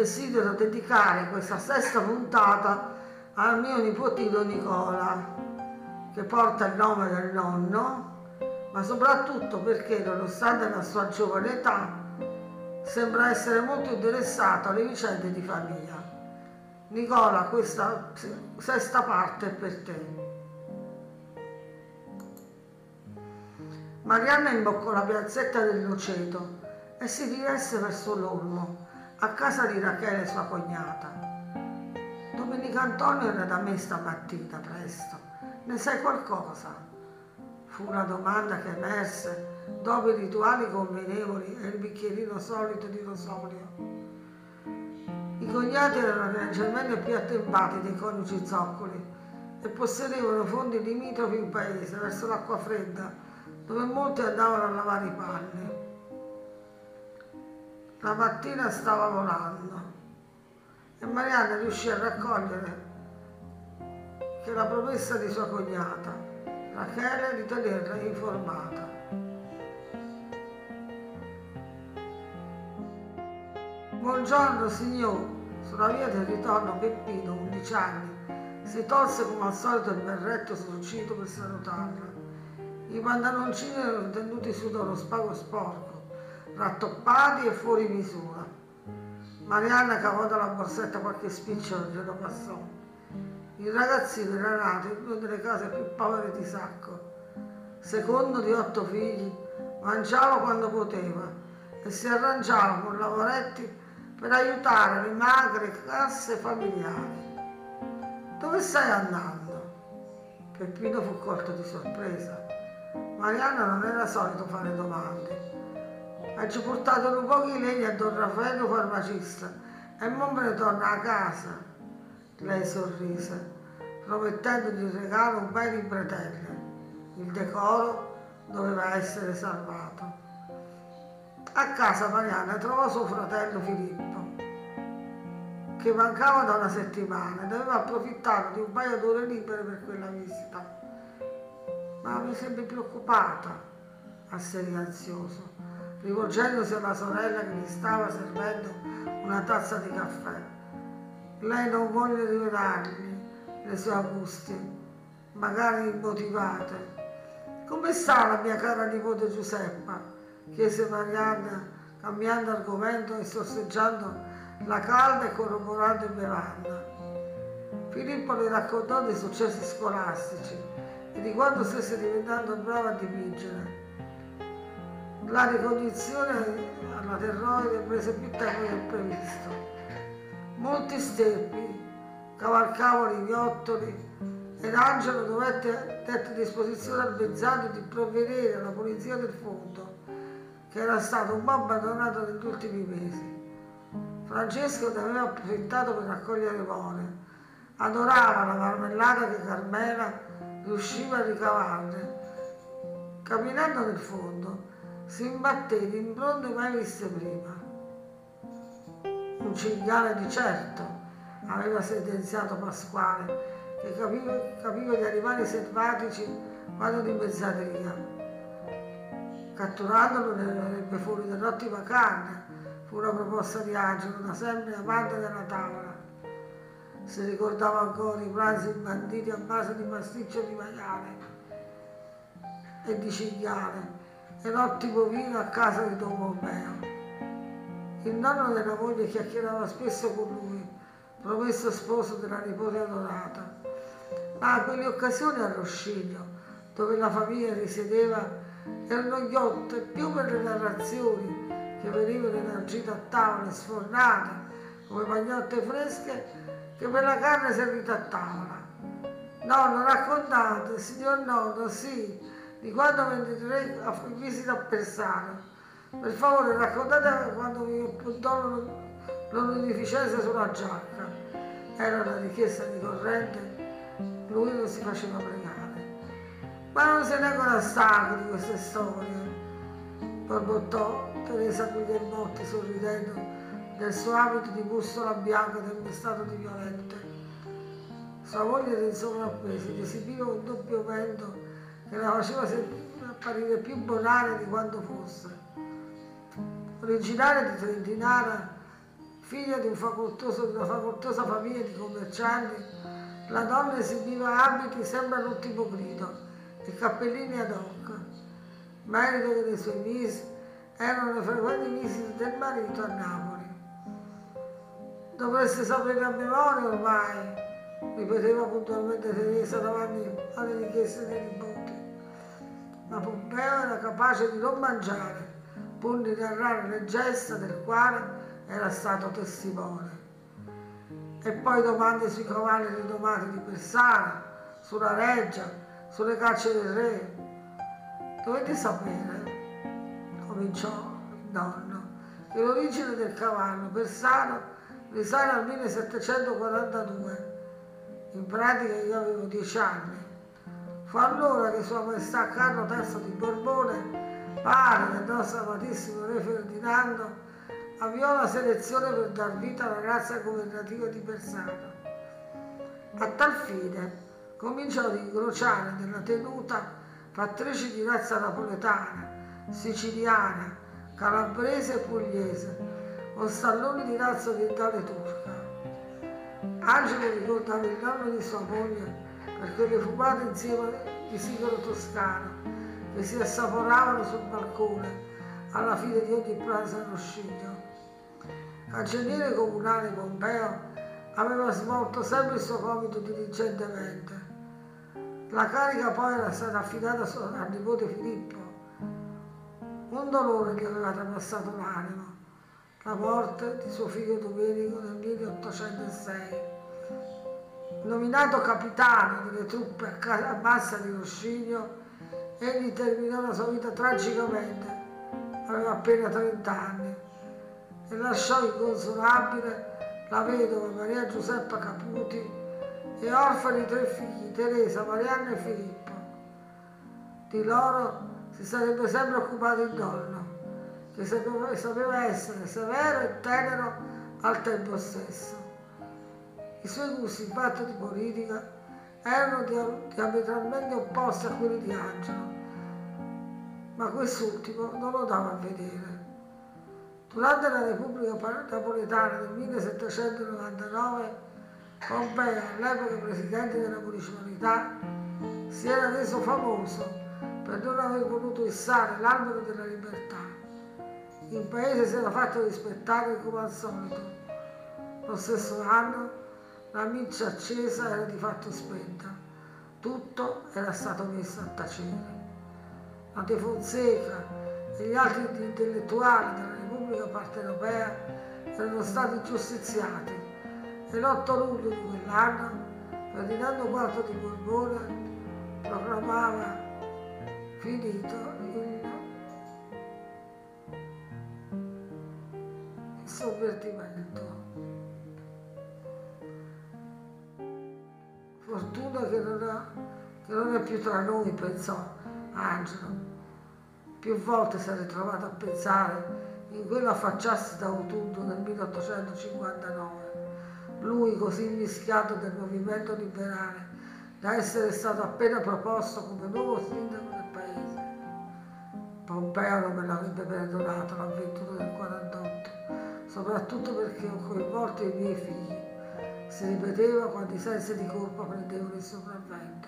desidero dedicare questa sesta puntata al mio nipotino Nicola, che porta il nome del nonno, ma soprattutto perché, nonostante la sua giovane età, sembra essere molto interessato alle vicende di famiglia. Nicola, questa sesta parte è per te. Marianna imboccò la piazzetta del Noceto e si diresse verso l'olmo, a casa di Rachele, sua cognata. Domenica Antonio era da me stamattina presto. Ne sai qualcosa? Fu una domanda che emerse dopo i rituali convenevoli e il bicchierino solito di rosolio. I cognati erano leggermente più attempati dei coniugi zoccoli e possedevano fondi limitrofi in paese, verso l'acqua fredda, dove molti andavano a lavare i panni. La mattina stava volando e Marianna riuscì a raccogliere che la promessa di sua cognata, Rachele, di tenerla informata. Buongiorno signor, sulla via del ritorno Peppino, 11 anni, si tolse come al solito il berretto sul per salutarla. I pantaloncini erano tenuti su da uno spago sporco, rattoppati e fuori misura. Marianna cavò dalla borsetta qualche spicciolo e glielo passò. Il ragazzino era nato in una delle case più povere di Sacco. Secondo di otto figli, mangiava quando poteva e si arrangiava con lavoretti per aiutare le magre casse familiari. Dove stai andando? Peppino fu colto di sorpresa. Marianna non era solito fare domande. Ha ci portato un po' di legno a Don Raffaello farmacista e non me ne torna a casa. Lei sorrise, promettendogli il regalo un bel libretelle. Il decoro doveva essere salvato. A casa Marianna trovò suo fratello Filippo, che mancava da una settimana e aveva approfittato di un paio d'ore libere per quella visita ma mi sembri preoccupata, asserì ansioso, rivolgendosi alla sorella che gli stava servendo una tazza di caffè. Lei non vuole rivelargli le sue angustie, magari immotivate. Come sta la mia cara nipote Giuseppa? chiese Marianna, cambiando argomento e sorseggiando la calda e corroborando in bevanda. Filippo le raccontò dei successi scolastici e di quando stesse diventando brava a dipingere. La ricognizione alla terroide prese più tempo del previsto. Molti steppi cavalcavano i viottoli ed Angelo dovette a disposizione al Bezzano di provvedere alla pulizia del fondo, che era stato un po' abbandonato negli ultimi mesi. Francesco ne aveva approfittato per raccogliere more. Adorava la marmellata che Carmela riusciva a ricavarne. Camminando nel fondo, si imbatté in impronte mai viste prima. Un cinghiale di certo, aveva sentenziato Pasquale, che capiva, capiva di animali selvatici quando di mezzateria. Catturandolo ne verrebbe fuori dell'ottima carne, fu una proposta di Angelo, da sempre amante della tavola si ricordava ancora i pranzi banditi a base di pasticcio di maiale e di cinghiale e notti bovino a casa di Don Pompeo. Il nonno della moglie chiacchierava spesso con lui, promesso sposo della nipote adorata, ma a quelle occasioni a Rosciglio, dove la famiglia risiedeva, erano ghiotte più per le narrazioni che venivano elargite a tavola sfornate come pagnotte fresche che per la carne servita a tavola. Nonno, raccontate, signor nonno, sì, quando venite a visita a Persano. Per favore, raccontate quando vi puntò l'onificenza sulla giacca. Era una richiesta di corrente, lui non si faceva pregare. Ma non se ne ancora stanco di queste storie, borbottò Teresa Guglielmotti sorridendo del suo abito di bussola bianca tempestato di violette. Sua moglie era in sovrappeso ed esibiva un doppio vento che la faceva apparire più bonale di quanto fosse. Originaria di Trentinara, figlia di, un facoltoso, di una facoltosa famiglia di commercianti, la donna esibiva abiti sempre all'ultimo grido e cappellini ad hoc, merito che le sue misi erano le frequenti visite del marito a Napoli. Dovreste sapere a memoria ormai, ripeteva puntualmente Teresa davanti alle richieste dei nipoti. Ma Pompeo era capace di non mangiare, pur di narrare le gesta del quale era stato testimone. E poi domande sui cavalli rinomati di Persana, sulla reggia, sulle cacce del re. Dovete sapere, cominciò il nonno, che l'origine del cavallo Persano risale al 1742. In pratica io avevo dieci anni. Fu allora che Sua Maestà Carlo III di Borbone, padre del nostro amatissimo Re Ferdinando, avviò la selezione per dar vita alla razza governativa di Persano. A tal fine cominciò ad incrociare nella tenuta fattrici di razza napoletana, siciliana, calabrese e pugliese, con stalloni di razza orientale turca. Angelo ricordava il nonno di sua moglie per quelle fumate insieme di sigaro toscano che si assaporavano sul balcone alla fine di ogni pranzo allo sciglio cancelliere comunale Pompeo aveva svolto sempre il suo compito diligentemente. La carica poi era stata affidata al nipote Filippo. Un dolore gli aveva trapassato l'animo, la morte di suo figlio Domenico nel 1806. Nominato capitano delle truppe a, casa, a Massa di Roscigno, egli terminò la sua vita tragicamente, aveva appena 30 anni e lasciò inconsolabile la vedova Maria Giuseppa Caputi e orfani tre figli, Teresa, Marianna e Filippo. Di loro si sarebbe sempre occupato il nonno, che sapeva essere severo e tenero al tempo stesso. I suoi gusti in fatto di politica erano diametralmente opposti a quelli di Angelo, ma quest'ultimo non lo dava a vedere. Durante la Repubblica Napoletana del 1799, Pompeo, all'epoca presidente della municipalità, si era reso famoso per non aver voluto issare l'albero della libertà. Il paese si era fatto rispettare come al solito. Lo stesso anno la miccia accesa era di fatto spenta. Tutto era stato messo a tacere. La De Fonseca e gli altri intellettuali della Repubblica Partenopea erano stati giustiziati e l'8 luglio di quell'anno Ferdinando IV di Borbone proclamava finito il sovvertimento. Fortuna che non, ha, che non è più tra noi, pensò Angelo. Più volte si è ritrovato a pensare in quello affacciarsi da autunno nel 1859. Lui, così mischiato del movimento liberale, da essere stato appena proposto come nuovo sindaco del paese. Pompeo non me l'avrebbe perdonato l'avventura del 48, soprattutto perché ho coinvolto i miei figli. Si ripeteva quando i sensi di colpa prendevano il sopravvento.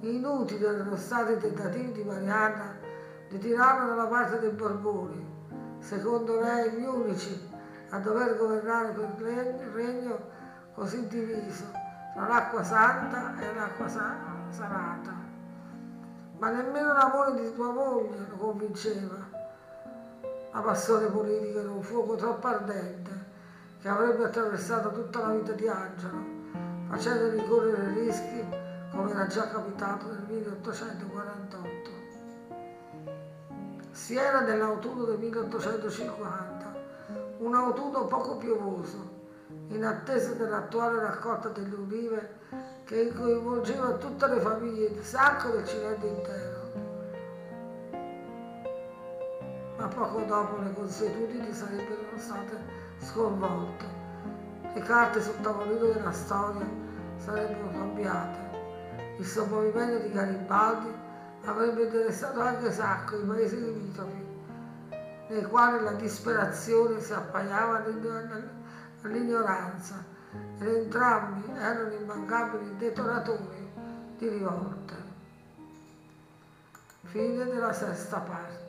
Inutili erano stati i tentativi di Marianna di tirarlo dalla parte dei Borboni, secondo lei gli unici a dover governare quel regno così diviso tra l'acqua santa e l'acqua salata. Ma nemmeno l'amore di tua moglie lo convinceva. La passione politica era un fuoco troppo ardente che avrebbe attraversato tutta la vita di Angelo, facendogli correre rischi come era già capitato nel 1848. Si era nell'autunno del 1850, un autunno poco piovoso, in attesa dell'attuale raccolta delle olive che coinvolgeva tutte le famiglie di Sacco del Cilento intero. Ma poco dopo le consuetudini sarebbero state sconvolto. Le carte sul tavolino della storia sarebbero cambiate. Il sommovimento di Garibaldi avrebbe interessato anche Sacco i paesi limitrofi, nei quali la disperazione si appaiava all'ignoranza ed entrambi erano immancabili detonatori di rivolte. Fine della sesta parte.